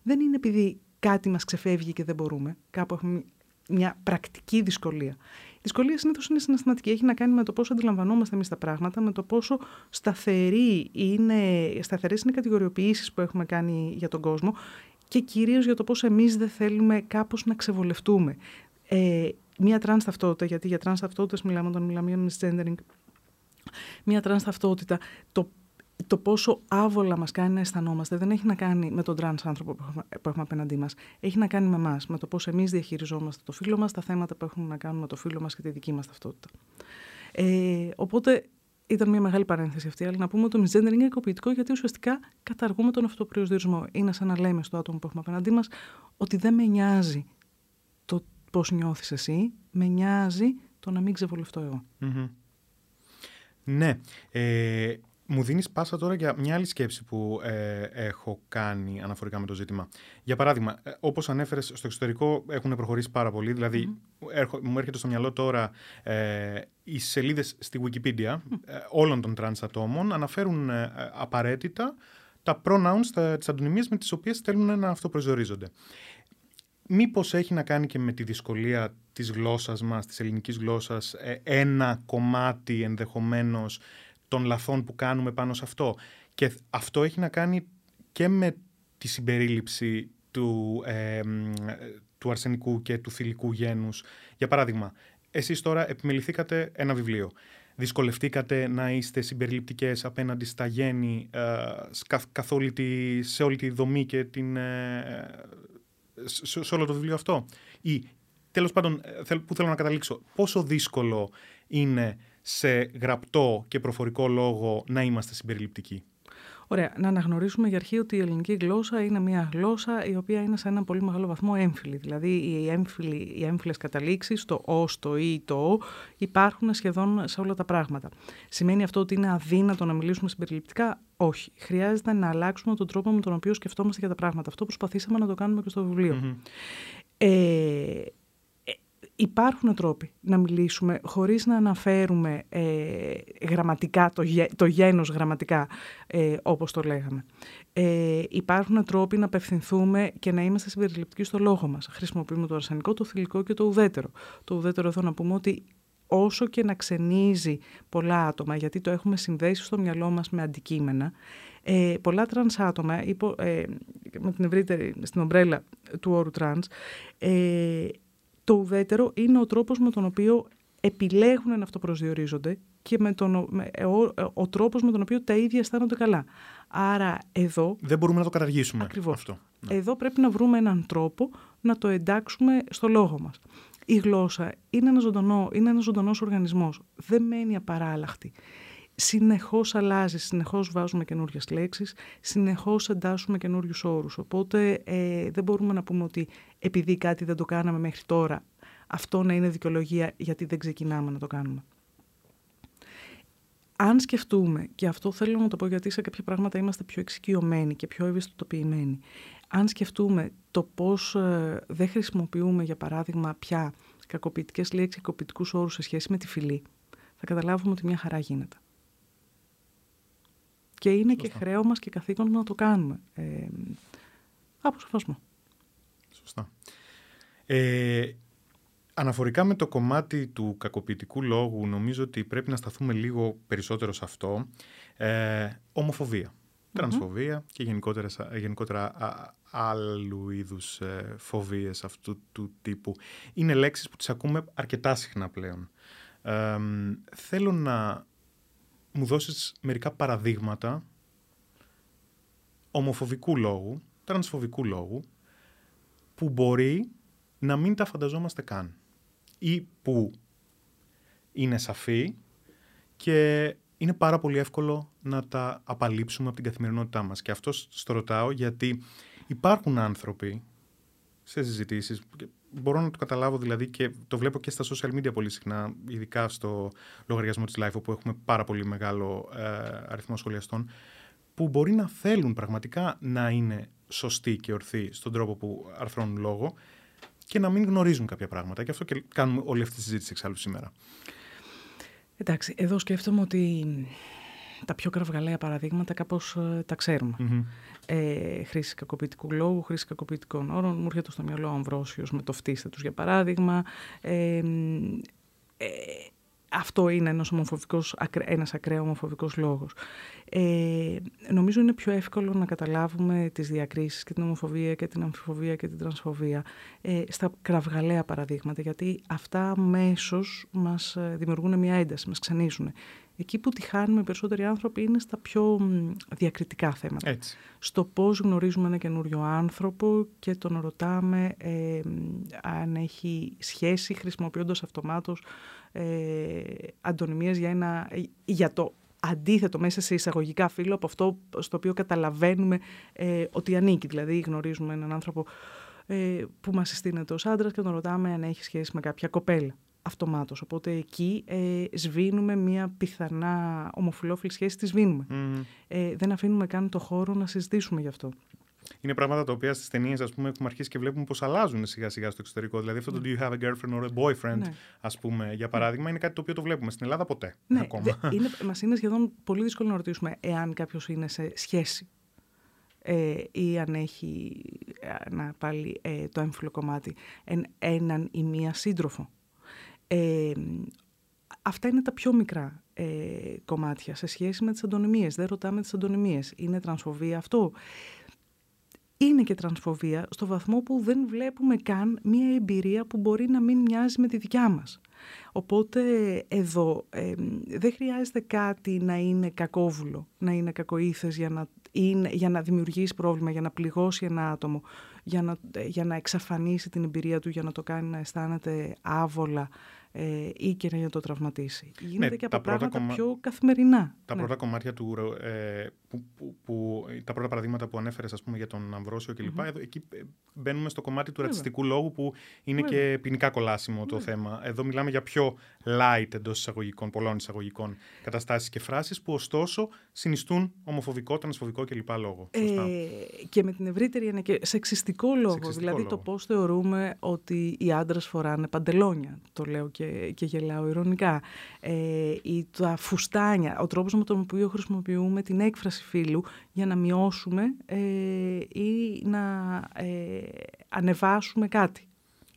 S4: δεν είναι επειδή κάτι μας ξεφεύγει και δεν μπορούμε. Κάπου έχουμε μια πρακτική δυσκολία. Η δυσκολία συνήθως είναι συναισθηματική. Έχει να κάνει με το πόσο αντιλαμβανόμαστε εμείς τα πράγματα, με το πόσο σταθερή είναι, σταθερές είναι οι κατηγοριοποιήσεις που έχουμε κάνει για τον κόσμο και κυρίως για το πώς εμείς δεν θέλουμε κάπως να ξεβολευτούμε. Ε, μια τρανς ταυτότητα, γιατί για τρανς ταυτότητες μιλάμε όταν μιλάμε για misgendering, μια τρανς ταυτότητα, το το πόσο άβολα μας κάνει να αισθανόμαστε δεν έχει να κάνει με τον τρανς άνθρωπο που έχουμε, που έχουμε απέναντί μας. Έχει να κάνει με εμάς, με το πώς εμείς διαχειριζόμαστε το φύλο μας, τα θέματα που έχουν να κάνουν με το φύλο μας και τη δική μας ταυτότητα. Ε, οπότε ήταν μια μεγάλη παρένθεση αυτή, αλλά να πούμε ότι το misgendering είναι κακοποιητικό γιατί ουσιαστικά καταργούμε τον αυτοπροσδιορισμό. Είναι σαν να λέμε στο άτομο που έχουμε απέναντί μας ότι δεν με νοιάζει το πώς νιώθεις εσύ, με νοιάζει το να μην ξεβολευτώ εγώ.
S1: Ναι. Ε, μου δίνεις πάσα τώρα για μια άλλη σκέψη που ε, έχω κάνει αναφορικά με το ζήτημα. Για παράδειγμα, ε, όπως ανέφερες, στο εξωτερικό έχουν προχωρήσει πάρα πολύ. Δηλαδή, μου έρχεται στο μυαλό τώρα ε, οι σελίδες στη Wikipedia ε, όλων των τρανς ατόμων αναφέρουν ε, απαραίτητα τα pronouns, τα, τις αντωνυμίες με τις οποίες θέλουν να αυτοπροσδιορίζονται. Μήπως έχει να κάνει και με τη δυσκολία της γλώσσας μας, της ελληνικής γλώσσας, ένα κομμάτι ενδεχομένως των λαθών που κάνουμε πάνω σε αυτό. Και αυτό έχει να κάνει και με τη συμπερίληψη του, του αρσενικού και του θηλυκού γένους. Για παράδειγμα, εσείς τώρα επιμεληθήκατε ένα βιβλίο. Δυσκολευτήκατε να είστε συμπεριληπτικές απέναντι στα γέννη ε, καθ, όλη τη, σε όλη τη δομή και την, ε, σε, σε όλο το βιβλίο αυτό. Ή, τέλος πάντων, ε, που θέλω να καταλήξω, πόσο δύσκολο είναι σε γραπτό και προφορικό λόγο να είμαστε συμπεριληπτικοί.
S4: Ωραία. Να αναγνωρίσουμε για αρχή ότι η ελληνική γλώσσα είναι μια γλώσσα η οποία είναι σε ένα πολύ μεγάλο βαθμό έμφυλη. Δηλαδή οι, έμφυλοι, οι έμφυλες καταλήξεις, το «ο», το «η», το «ο» υπάρχουν σχεδόν σε όλα τα πράγματα. Σημαίνει αυτό ότι είναι αδύνατο να μιλήσουμε συμπεριληπτικά; Όχι. Χρειάζεται να αλλάξουμε τον τρόπο με τον οποίο σκεφτόμαστε για τα πράγματα. Αυτό προσπαθήσαμε να το κάνουμε και στο βιβλιο Ε, Υπάρχουν τρόποι να μιλήσουμε χωρίς να αναφέρουμε ε, γραμματικά, το, το γένος γραμματικά, ε, όπως το λέγαμε. Ε, υπάρχουν τρόποι να απευθυνθούμε και να είμαστε συμπεριληπτικοί στο λόγο μας. Χρησιμοποιούμε το αρσενικό, το θηλυκό και το ουδέτερο. Το ουδέτερο εδώ να πούμε ότι όσο και να ξενίζει πολλά άτομα, γιατί το έχουμε συνδέσει στο μυαλό μας με αντικείμενα, ε, πολλά τρανς άτομα, υπό, ε, με την ευρύτερη, στην ομπρέλα του όρου τρανς, ε, το ουδέτερο είναι ο τρόπος με τον οποίο επιλέγουν να αυτοπροσδιορίζονται και με τον, με, ο, ο τρόπος με τον οποίο τα ίδια αισθάνονται καλά. Άρα εδώ...
S1: Δεν μπορούμε να το καταργήσουμε
S4: ακριβώς.
S1: αυτό.
S4: Ναι. Εδώ πρέπει να βρούμε έναν τρόπο να το εντάξουμε στο λόγο μας. Η γλώσσα είναι ένα ζωντανό, είναι ένας ζωντανός οργανισμός. Δεν μένει απαράλλαχτη. Συνεχώς αλλάζει, συνεχώς βάζουμε καινούριες λέξεις, συνεχώς εντάσσουμε καινούριους όρους. Οπότε ε, δεν μπορούμε να πούμε ότι επειδή κάτι δεν το κάναμε μέχρι τώρα, αυτό να είναι δικαιολογία γιατί δεν ξεκινάμε να το κάνουμε. Αν σκεφτούμε, και αυτό θέλω να το πω γιατί σε κάποια πράγματα είμαστε πιο εξοικειωμένοι και πιο ευαισθητοποιημένοι, αν σκεφτούμε το πώς ε, δεν χρησιμοποιούμε, για παράδειγμα, πια κακοποιητικές λέξεις, κακοποιητικούς όρους σε σχέση με τη φυλή, θα καταλάβουμε ότι μια χαρά γίνεται. Και είναι και χρέο μας και καθήκον να το κάνουμε. Ε, από σοφασμό.
S1: Σωστά. Ε, αναφορικά με το κομμάτι του κακοποιητικού λόγου, νομίζω ότι πρέπει να σταθούμε λίγο περισσότερο σε αυτό. Ε, ομοφοβία, τρανσφοβία και γενικότερα, γενικότερα άλλου είδους ε, φοβίες αυτού του τύπου. Είναι λέξεις που τις ακούμε αρκετά συχνά πλέον. Ε, θέλω να μου δώσεις μερικά παραδείγματα ομοφοβικού λόγου, τρανσφοβικού λόγου, που μπορεί να μην τα φανταζόμαστε καν ή που είναι σαφή και είναι πάρα πολύ εύκολο να τα απαλείψουμε από την καθημερινότητά μας. Και αυτό στο ρωτάω γιατί υπάρχουν άνθρωποι σε συζητήσεις, μπορώ να το καταλάβω δηλαδή και το βλέπω και στα social media πολύ συχνά, ειδικά στο λογαριασμό της Life, όπου έχουμε πάρα πολύ μεγάλο ε, αριθμό σχολιαστών, που μπορεί να θέλουν πραγματικά να είναι σωστοί και ορθοί στον τρόπο που αρθρώνουν λόγο και να μην γνωρίζουν κάποια πράγματα. Και αυτό και κάνουμε όλη αυτή τη συζήτηση εξάλλου σήμερα.
S4: Εντάξει, εδώ σκέφτομαι ότι τα πιο κραυγαλαία παραδείγματα κάπως ε, τα ξέρουμε. Ε, χρήση κακοποιητικού λόγου, χρήση κακοποιητικών όρων. Μου έρχεται στο μυαλό ο Αμβρόσιος με το φτύστε τους για παράδειγμα. Ε, ε, αυτό είναι ένας, ομοφοβικός, ένας ακραίο ομοφοβικός λόγος. Ε, νομίζω είναι πιο εύκολο να καταλάβουμε τις διακρίσεις και την ομοφοβία και την αμφιφοβία και την τρανσφοβία ε, στα κραυγαλαία παραδείγματα, γιατί αυτά αμέσως μας ε, δημιουργούν μια ένταση, μας ξενίζουν. Εκεί που τη χάνουμε οι περισσότεροι άνθρωποι είναι στα πιο διακριτικά θέματα.
S1: Έτσι.
S4: Στο πώς γνωρίζουμε ένα καινούριο άνθρωπο και τον ρωτάμε ε, αν έχει σχέση χρησιμοποιώντας αυτομάτως ε, αντωνυμίες για, ένα, για το αντίθετο μέσα σε εισαγωγικά φύλλο από αυτό στο οποίο καταλαβαίνουμε ε, ότι ανήκει. Δηλαδή γνωρίζουμε έναν άνθρωπο ε, που μας συστήνεται ως άντρας και τον ρωτάμε αν έχει σχέση με κάποια κοπέλα. Αυτομάτως. Οπότε εκεί ε, σβήνουμε μια πιθανά ομοφιλόφιλη σχέση, τη σβήνουμε. Ε, δεν αφήνουμε καν το χώρο να συζητήσουμε γι' αυτό.
S1: Είναι πράγματα τα οποία στις ταινίες έχουμε αρχίσει και βλέπουμε πώ αλλάζουν σιγά σιγά στο εξωτερικό. Δηλαδή αυτό το
S4: Ναι.
S1: Do you have a girlfriend or a boyfriend,
S4: Ναι.
S1: ας πούμε, για παράδειγμα, είναι κάτι το οποίο το βλέπουμε στην Ελλάδα ποτέ.
S4: Ναι,
S1: ακόμα.
S4: δε- είναι, μας είναι σχεδόν πολύ δύσκολο να ρωτήσουμε εάν κάποιος είναι σε σχέση ε, ή αν έχει, ε, να πάλι ε, το έμφυλο κομμάτι, εν, έναν ή μία σύντροφο. Ε, αυτά είναι τα πιο μικρά ε, κομμάτια σε σχέση με τις αντωνυμίες. Δεν ρωτάμε τις αντωνυμίες. Είναι τρανσφοβία αυτό; Είναι και τρανσφοβία στο βαθμό που δεν βλέπουμε καν μία εμπειρία που μπορεί να μην μοιάζει με τη δικιά μας. Οπότε εδώ ε, δεν χρειάζεται κάτι να είναι κακόβουλο, να είναι κακοήθες για να, είναι, για να δημιουργήσει πρόβλημα, για να πληγώσει ένα άτομο, για να, ε, για να εξαφανίσει την εμπειρία του, για να το κάνει να αισθάνεται άβολα ε, ή και να το τραυματίσει. Γίνεται και από
S1: τα πρώτα
S4: πράγματα
S1: κομμα-
S4: πιο καθημερινά.
S1: Τα
S4: Ναι.
S1: πρώτα κομμάτια του. Ε, που, που, που, τα πρώτα παραδείγματα που ανέφερες, ας πούμε, για τον Αμβρόσιο κλπ. Εδώ, εκεί ε, μπαίνουμε στο κομμάτι του
S4: Βέβαια.
S1: ρατσιστικού λόγου που είναι και ποινικά κολάσιμο το θέμα. Εδώ μιλάμε για πιο light εντός εισαγωγικών, πολλών εισαγωγικών καταστάσεις και φράσεις που ωστόσο συνιστούν ομοφοβικό, τρανσφοβικό κλπ. λόγο. Σωστά.
S4: Ε, και με την ευρύτερη είναι και σεξιστικό λόγο.
S1: Σεξιστικό
S4: δηλαδή
S1: λόγο.
S4: το πώς θεωρούμε ότι οι άντρες φοράνε παντελόνια. Το λέω και, και γελάω ηρωνικά. Ε, ή τα φουστάνια. Ο τρόπος με τον οποίο χρησιμοποιούμε την έκφραση φίλου για να μειώσουμε ε, ή να ε, ανεβάσουμε κάτι.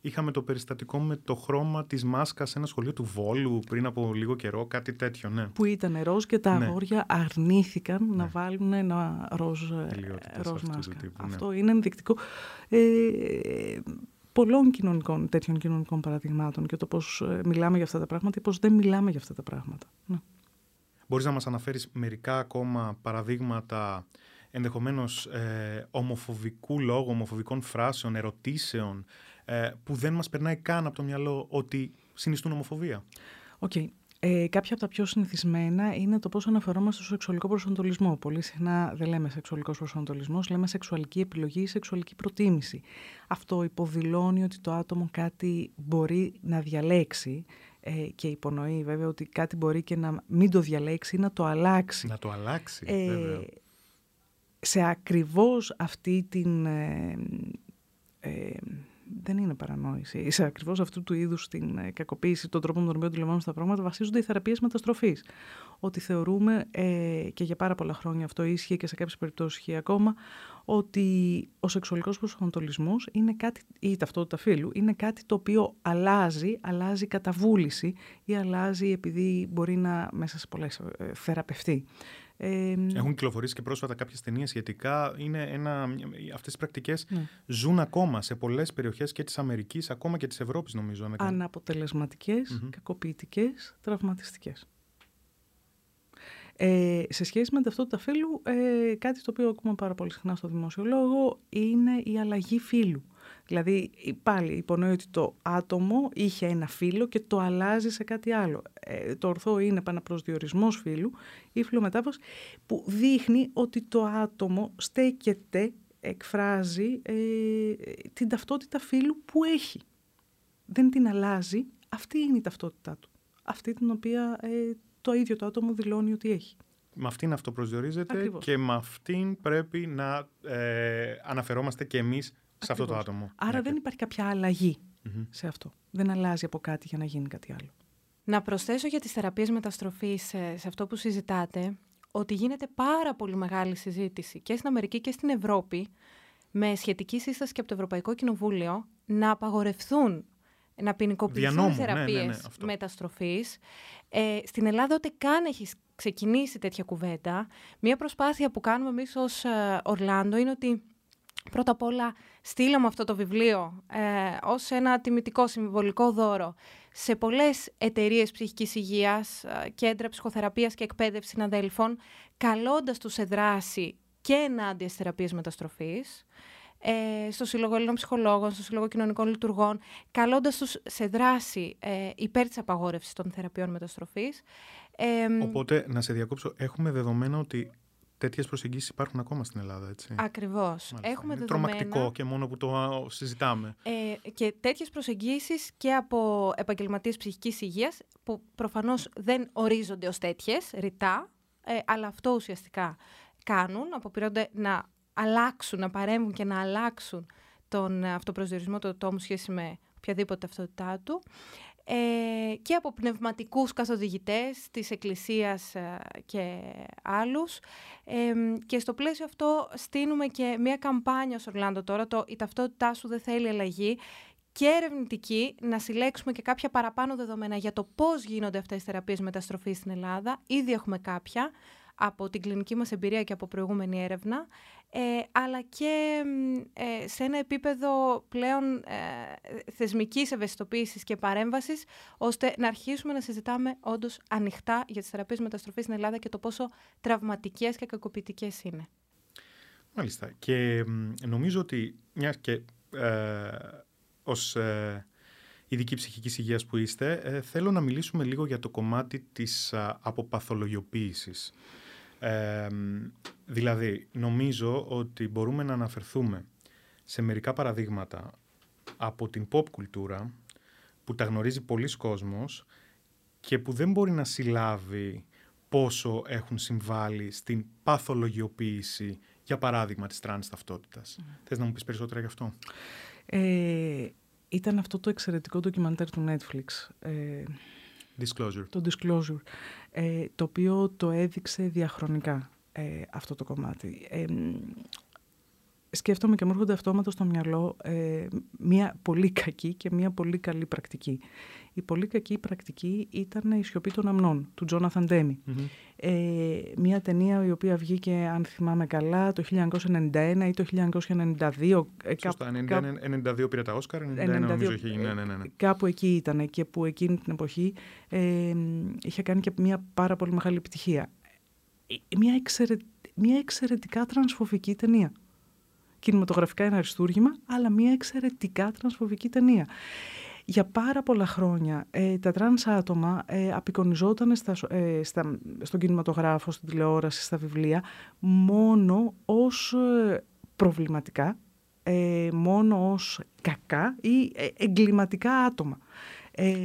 S1: Είχαμε το περιστατικό με το χρώμα της μάσκας σε ένα σχολείο του Βόλου πριν από λίγο καιρό, κάτι τέτοιο, ναι.
S4: Που ήταν ροζ και τα
S1: Ναι.
S4: αγόρια αρνήθηκαν να βάλουν ένα ροζ, ε,
S1: Τελειότητες
S4: ροζ
S1: αυτού του
S4: μάσκα.
S1: τύπου, ναι.
S4: Αυτό είναι ενδεικτικό ε, πολλών κοινωνικών, τέτοιων κοινωνικών παραδειγμάτων και το πώς ε, μιλάμε για αυτά τα πράγματα ή πώς δεν μιλάμε για αυτά τα πράγματα. Ναι.
S1: Μπορείς να μας αναφέρεις μερικά ακόμα παραδείγματα ενδεχομένως ε, ομοφοβικού λόγου, ομοφοβικών φράσεων, ερωτήσεων ε, που δεν μας περνάει καν από το μυαλό ότι συνιστούν ομοφοβία;
S4: Οκ. Ε, κάποια από τα πιο συνηθισμένα είναι το πώς αναφερόμαστε στο σεξουαλικό προσανατολισμό. Πολύ συχνά δεν λέμε σεξουαλικός προσανατολισμός, λέμε σεξουαλική επιλογή ή σεξουαλική προτίμηση. Αυτό υποδηλώνει ότι το άτομο κάτι μπορεί να διαλέξει ε, και υπονοεί βέβαια ότι κάτι μπορεί και να μην το διαλέξει ή να το αλλάξει.
S1: Να το αλλάξει,
S4: Ε,
S1: βέβαια.
S4: σε ακριβώς αυτή την... ε, ε, δεν είναι παρανόηση. Σε ακριβώς αυτού του είδους την ε, κακοποίηση, τον τρόπο με τον οποίο αντιλαμβάνομαστε τα πράγματα, βασίζονται οι θεραπείες μεταστροφής. Ότι θεωρούμε, ε, και για πάρα πολλά χρόνια αυτό ίσχυε και σε κάποιες περιπτώσεις ισχύει ακόμα, ότι ο σεξουαλικός προσανατολισμός είναι κάτι, ή η ταυτότητα φύλου, είναι κάτι το οποίο αλλάζει, αλλάζει κατά βούληση ή αλλάζει επειδή μπορεί να μέσα σε πολλές ε, θεραπευτεί. Ε,
S1: Έχουν κυκλοφορήσει και πρόσφατα κάποιες ταινίες σχετικά. Είναι ένα, αυτές οι πρακτικές
S4: Ναι.
S1: ζουν ακόμα σε πολλές περιοχές και της Αμερικής, ακόμα και της Ευρώπης νομίζω. αν δεν κάνω-
S4: αναποτελεσματικές, κακοποιητικές, τραυματιστικές. Ε, σε σχέση με ταυτότητα φύλου, ε, κάτι το οποίο ακούμε πάρα πολύ συχνά στο δημόσιο λόγο είναι η αλλαγή φύλου. Δηλαδή, πάλι υπονοεί ότι το άτομο είχε ένα φύλο και το αλλάζει σε κάτι άλλο. Ε, το ορθό είναι επαναπροσδιορισμός φύλου ή φυλομετάφραση που δείχνει ότι το άτομο στέκεται, εκφράζει ε, την ταυτότητα φύλου που έχει δεν την αλλάζει, αυτή είναι η ταυτότητά του. Αυτή την οποία ε, το ίδιο το άτομο δηλώνει ότι έχει.
S1: Με αυτήν αυτοπροσδιορίζεται
S4: Ακριβώς.
S1: και με αυτήν πρέπει να ε, αναφερόμαστε και εμείς σε αυτό το
S4: Ακριβώς.
S1: άτομο.
S4: Άρα
S1: Ναι,
S4: δεν
S1: και-
S4: υπάρχει κάποια αλλαγή σε αυτό. Δεν αλλάζει από κάτι για να γίνει κάτι άλλο.
S3: Να προσθέσω για τις θεραπείες μεταστροφής ε, σε αυτό που συζητάτε, ότι γίνεται πάρα πολύ μεγάλη συζήτηση και στην Αμερική και στην Ευρώπη με σχετική σύσταση και από το Ευρωπαϊκό Κοινοβούλιο να απαγορευθούν να ποινικοποιηθούν
S1: Διανόμου,
S3: οι
S1: ναι, ναι, ναι,
S3: θεραπείες
S1: αυτό.
S3: μεταστροφής. Ε, στην Ελλάδα ούτε καν έχει ξεκινήσει τέτοια κουβέντα. Μία προσπάθεια που κάνουμε εμείς ως ε, Ορλάντο είναι ότι πρώτα απ' όλα στείλαμε αυτό το βιβλίο ε, ως ένα τιμητικό συμβολικό δώρο σε πολλές εταιρείες ψυχικής υγείας, ε, κέντρα ψυχοθεραπείας και εκπαίδευσης συναδέλφων, καλώντας τους σε δράση και ενάντια στις θεραπείες μεταστροφής, ε, στο Σύλλογο Έλληνων Ψυχολόγων, στο Σύλλογο Κοινωνικών Λειτουργών, καλώντας τους σε δράση ε, υπέρ της απαγόρευσης των θεραπείων μεταστροφής. Ε,
S1: Οπότε, να σε διακόψω, έχουμε δεδομένα ότι τέτοιες προσεγγίσεις υπάρχουν ακόμα στην Ελλάδα, έτσι.
S3: Ακριβώς. Έχουμε
S1: Είναι
S3: δεδομένα...
S1: τρομακτικό και μόνο που το α, συζητάμε.
S3: Ε, και τέτοιες προσεγγίσεις και από επαγγελματίες ψυχικής υγείας που προφανώς δεν ορίζονται ως τέτοιες, ρητά, ε, αλλά αυτό ουσιαστικά κάνουν, αποπειρώνται να αλλάξουν, να παρέμβουν και να αλλάξουν τον αυτοπροσδιορισμό του ατόμου σχέση με οποιαδήποτε ταυτότητά του ε, και από πνευματικούς καθοδηγητές της Εκκλησίας ε, και άλλους. Ε, και στο πλαίσιο αυτό στείλουμε και μια καμπάνια στο Ορλάντο τώρα, το «Η ταυτότητά σου δεν θέλει αλλαγή», και ερευνητική να συλλέξουμε και κάποια παραπάνω δεδομένα για το πώς γίνονται αυτές οι θεραπείες μεταστροφής στην Ελλάδα. Ήδη έχουμε κάποια από την κλινική μας εμπειρία και από προηγούμενη έρευνα, ε, αλλά και ε, σε ένα επίπεδο πλέον ε, θεσμικής ευαισθητοποίησης και παρέμβασης, ώστε να αρχίσουμε να συζητάμε όντως ανοιχτά για τις θεραπείες μεταστροφής στην Ελλάδα και το πόσο τραυματικές και κακοποιητικές είναι.
S1: Μάλιστα. Και νομίζω ότι μια και ε, ως ε, ειδική ψυχικής υγείας που είστε, ε, θέλω να μιλήσουμε λίγο για το κομμάτι της α, αποπαθολογιοποίησης. Ε, δηλαδή, νομίζω ότι μπορούμε να αναφερθούμε σε μερικά παραδείγματα από την pop κουλτούρα που τα γνωρίζει πολλοί κόσμος και που δεν μπορεί να συλλάβει πόσο έχουν συμβάλει στην παθολογιοποίηση, για παράδειγμα, της τρανς ταυτότητας. Mm. Θες να μου πεις περισσότερα γι' αυτό;
S4: Ε, ήταν αυτό το εξαιρετικό ντοκιμαντέρ του Netflix. Ε,
S1: disclosure.
S4: Το Disclosure, ε, το οποίο το έδειξε διαχρονικά ε, αυτό το κομμάτι. Ε, σκέφτομαι και μου έρχονται αυτόματα στο μυαλό ε, μια πολύ κακή και μια πολύ καλή πρακτική. Η πολύ κακή πρακτική ήταν η σιωπή των αμνών, του Τζόναθαν Ντέμι. Ε, μια ταινία η οποία βγήκε, αν θυμάμαι καλά, το 1991 ή το 1992.
S1: Ε, Σωστά, 1992 πήρε τα Όσκαρ, 1991 νομίζω είχε γίνει. Ναι, ναι, ναι, ναι.
S4: Κάπου εκεί ήταν και που εκείνη την εποχή ε, είχε κάνει και μια πάρα πολύ μεγάλη επιτυχία. Ε, μια, εξαιρε, μια εξαιρετικά τρανσφοβική ταινία κινηματογραφικά ένα αριστούργημα, αλλά μια εξαιρετικά τρανσφοβική ταινία. Για πάρα πολλά χρόνια ε, τα τρανς άτομα ε, απεικονιζόταν στα, ε, στα, στον κινηματογράφο, στην τηλεόραση, στα βιβλία, μόνο ως ε, προβληματικά, ε, μόνο ως κακά ή εγκληματικά άτομα.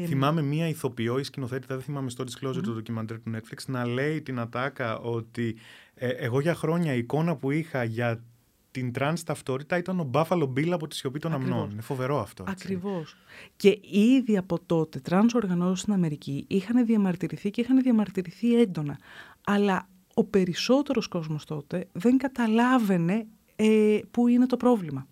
S1: Θυμάμαι μία ηθοποιό ή σκηνοθέτη, δεν θυμάμαι στο Disclosure mm. του ντοκιμαντέρ του Netflix, να λέει την ατάκα ότι εγώ για χρόνια η εικόνα που είχα για την τρανς ταυτότητα ήταν ο Buffalo Bill από τη σιωπή των Ακριβώς. αμνών. Είναι φοβερό αυτό.
S4: Ακριβώς. Και ήδη από τότε τρανς οργανώσεις στην Αμερική είχαν διαμαρτυρηθεί και είχαν διαμαρτυρηθεί έντονα. Αλλά ο περισσότερος κόσμος τότε δεν καταλάβαινε ε, πού είναι το πρόβλημα.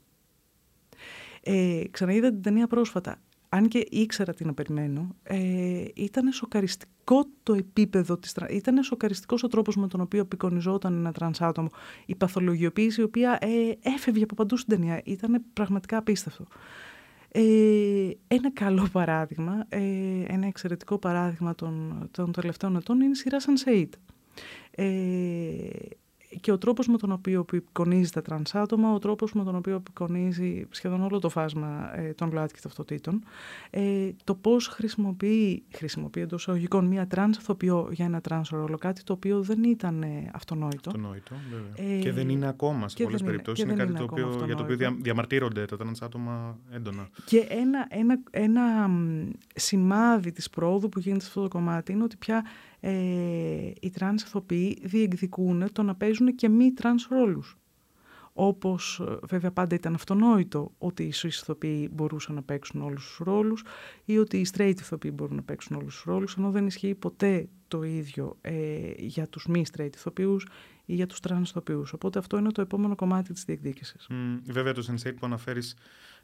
S4: Ε, ξαναείδα την ταινία πρόσφατα αν και ήξερα τι να περιμένω, ε, ήταν σοκαριστικό το επίπεδο της ήταν σοκαριστικός ο τρόπος με τον οποίο απεικονιζόταν ένα τρανς άτομο. Η παθολογιοποίηση η οποία ε, έφευγε από παντού στην ταινία. Ήταν πραγματικά απίστευτο. Ε, ένα καλό παράδειγμα, ε, ένα εξαιρετικό παράδειγμα των, των τελευταίων ετών είναι η σειρά Sense8. Ε, και ο τρόπος με τον οποίο απεικονίζει τα τρανς άτομα, ο τρόπος με τον οποίο απεικονίζει σχεδόν όλο το φάσμα ε, των ΛΟΑΤΚΙ ταυτοτήτων, ε, το πώς χρησιμοποιεί, χρησιμοποιεί εντός εισαγωγικών μία τρανς ηθοποιό για ένα τρανς ρόλο, κάτι το οποίο δεν ήταν ε, αυτονόητο.
S1: Αυτονόητο, βέβαια. Ε, και δεν είναι ακόμα σε πολλές περιπτώσεις. Είναι, είναι κάτι το οποίο, για το οποίο διαμαρτύρονται τα τρανς άτομα έντονα.
S4: Και ένα, ένα, ένα σημάδι της πρόοδου που γίνεται σε αυτό το κομμάτι είναι ότι πια ε, οι τρανς ηθοποιοί διεκδικούν το να παίζουν και μη τρανς ρόλους. Όπως ε, βέβαια πάντα ήταν αυτονόητο ότι οι ηθοποιοί μπορούσαν να παίξουν όλους τους ρόλους ή ότι οι straight ηθοποιοί μπορούν να παίξουν όλους τους ρόλους, ενώ δεν ισχύει ποτέ το ίδιο ε, για τους μη straight ηθοποιούς ή για τους trans ηθοποιούς. Οπότε αυτό είναι το επόμενο κομμάτι της διεκδίκησης.
S1: Mm, βέβαια το Sense8 που αναφέρεις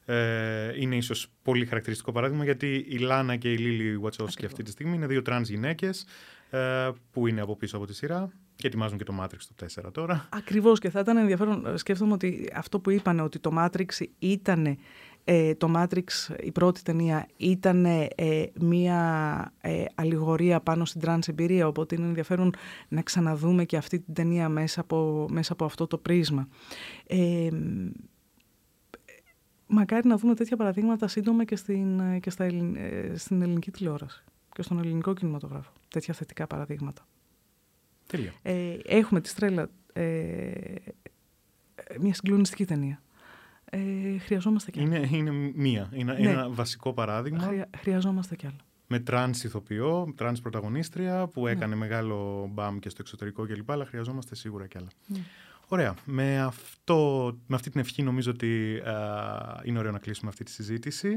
S1: ε, είναι ίσως πολύ χαρακτηριστικό παράδειγμα γιατί η Λάνα και η Λίλι Γουατσόφσκι αυτή τη στιγμή είναι δύο τρανς γυναίκες ε, που είναι από πίσω από τη σειρά και ετοιμάζουν και το Matrix το 4 τώρα.
S4: Ακριβώς και θα ήταν ενδιαφέρον, σκέφτομαι ότι αυτό που είπανε ότι το Matrix ήταν ε, το Matrix, η πρώτη ταινία, ήταν ε, μία ε, αλληγορία πάνω στην τρανς εμπειρία, οπότε είναι ενδιαφέρον να ξαναδούμε και αυτή την ταινία μέσα από, μέσα από αυτό το πρίσμα. Ε, μακάρι να δούμε τέτοια παραδείγματα σύντομα και στην, και στα, στην ελληνική τηλεόραση και στον ελληνικό κινηματογράφο. Τέτοια θετικά παραδείγματα.
S1: Τέλεια.
S4: Ε, έχουμε τη Στρέλα ε, μια συγκλονιστική ταινία. Ε, χρειαζόμαστε κι
S1: άλλα. Είναι, είναι μία. Είναι ναι. ένα βασικό παράδειγμα.
S4: Χρεια, χρειαζόμαστε κι άλλα.
S1: Με τρανς ηθοποιό, τρανς πρωταγωνίστρια που ναι. έκανε μεγάλο μπαμ και στο εξωτερικό κλπ. Αλλά χρειαζόμαστε σίγουρα κι άλλα. Ναι. Ωραία. Με, αυτό, με αυτή την ευχή νομίζω ότι α, είναι ωραίο να κλείσουμε αυτή τη συζήτηση.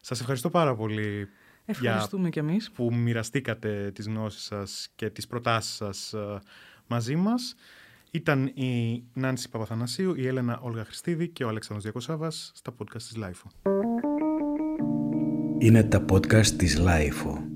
S1: Σας ευχαριστώ πάρα πολύ
S4: Ευχαριστούμε
S1: για
S4: κι εμείς.
S1: που μοιραστήκατε τις γνώσεις σας και τις προτάσεις σας μαζί μας. Ήταν η Νάνση Παπαθανασίου, η Έλενα Όλγα Χριστίδη και ο Αλέξανδρος Διακοσάβας στα podcast της LiFO.
S2: Είναι τα podcast της Λάιφο.